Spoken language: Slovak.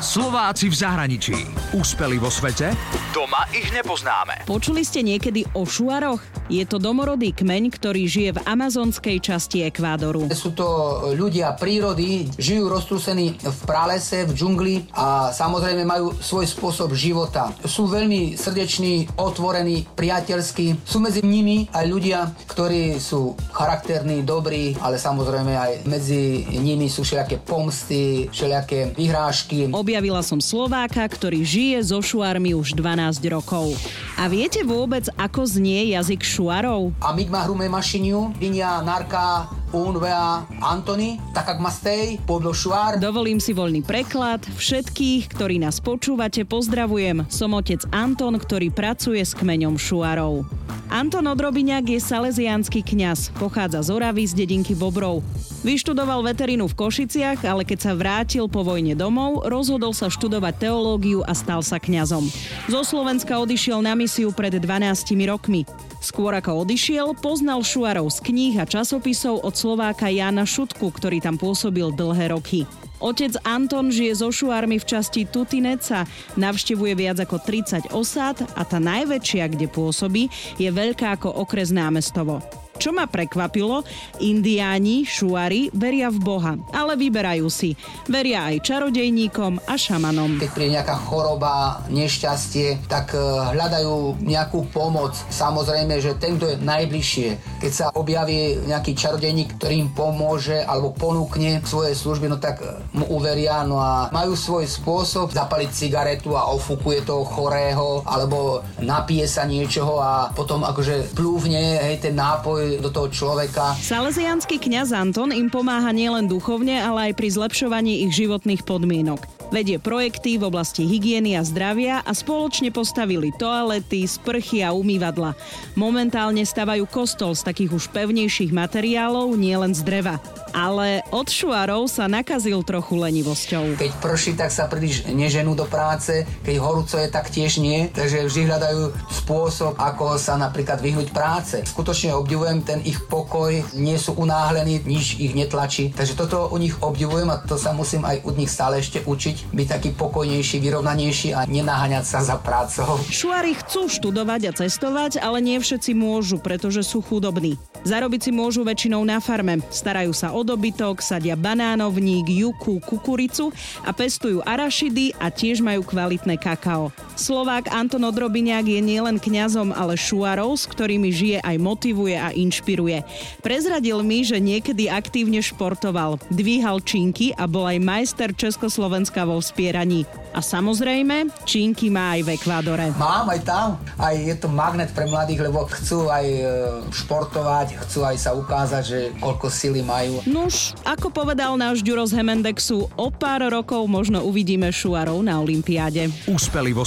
Slováci v zahraničí. Úspeli vo svete? Doma ich nepoznáme. Počuli ste niekedy o šuaroch? Je to domorodý kmeň, ktorý žije v amazonskej časti Ekvádoru. Sú to ľudia prírody, žijú roztrúsení v pralese, v džungli a samozrejme majú svoj spôsob života. Sú veľmi srdeční, otvorení, priateľskí. Sú medzi nimi aj ľudia, ktorí sú charakterní, dobrí, ale samozrejme aj medzi nimi sú všelijaké pomsty, všelijaké vyhrážky. Objavila som Slováka, ktorý žije so šuármi už 12 rokov. A viete vôbec, ako znie jazyk šuarov? Amíg má hrume mašiniu, vinia narka, unvea Antony, tak ak mastej, podlo šuár. Dovolím si voľný preklad. Všetkých, ktorí nás počúvate, pozdravujem. Som otec Anton, ktorý pracuje s kmeňom šuarov. Anton Odrobiňák je salesiánsky kňaz, pochádza z Oravy z dedinky Bobrov. Vyštudoval veterínu v Košiciach, ale keď sa vrátil po vojne domov, rozhodol sa študovať teológiu a stal sa kňazom. Zo Slovenska odišiel na misiu pred 12 rokmi. Skôr ako odišiel, poznal Šuarov z kníh a časopisov od Slováka Jana Šutku, ktorý tam pôsobil dlhé roky. Otec Anton žije so šuármi v časti Tutineca, navštevuje viac ako 30 osád a tá najväčšia, kde pôsobí, je veľká ako okres námestovo. Čo ma prekvapilo, indiáni, šuari veria v Boha, ale vyberajú si. Veria aj čarodejníkom a šamanom. Keď príde nejaká choroba, nešťastie, tak e, hľadajú nejakú pomoc. Samozrejme, že ten, kto je najbližšie, keď sa objaví nejaký čarodejník, ktorý im pomôže alebo ponúkne svoje služby, no tak e, mu uveria, no a majú svoj spôsob zapaliť cigaretu a ofúkuje toho chorého, alebo napije sa niečoho a potom akože plúvne hej, ten nápoj do toho človeka. Salesianský kňaz Anton im pomáha nielen duchovne, ale aj pri zlepšovaní ich životných podmienok. Vedie projekty v oblasti hygieny a zdravia a spoločne postavili toalety, sprchy a umývadla. Momentálne stavajú kostol z takých už pevnejších materiálov, nielen z dreva. Ale od šuarov sa nakazil trochu lenivosťou. Keď prší, tak sa príliš neženú do práce, keď horúco je, tak tiež nie. Takže vždy hľadajú spôsob, ako sa napríklad vyhnúť práce. Skutočne obdivujem ten ich pokoj, nie sú unáhlení, nič ich netlačí. Takže toto u nich obdivujem a to sa musím aj u nich stále ešte učiť byť taký pokojnejší, vyrovnanejší a nenaháňať sa za prácou. Šuári chcú študovať a cestovať, ale nie všetci môžu, pretože sú chudobní. Zarobiť si môžu väčšinou na farme. Starajú sa o dobytok, sadia banánovník, juku, kukuricu a pestujú arašidy a tiež majú kvalitné kakao. Slovák Anton Odrobiňák je nielen kňazom, ale šuarov, s ktorými žije aj motivuje a inšpiruje. Prezradil mi, že niekedy aktívne športoval, dvíhal činky a bol aj majster Československa vo vspieraní. A samozrejme, činky má aj v Ekvádore. Mám aj tam, aj je to magnet pre mladých, lebo chcú aj e, športovať, chcú aj sa ukázať, že koľko sily majú. Nuž, ako povedal náš Ďuro z Hemendexu, o pár rokov možno uvidíme šuarov na Olympiáde. Úspeli vo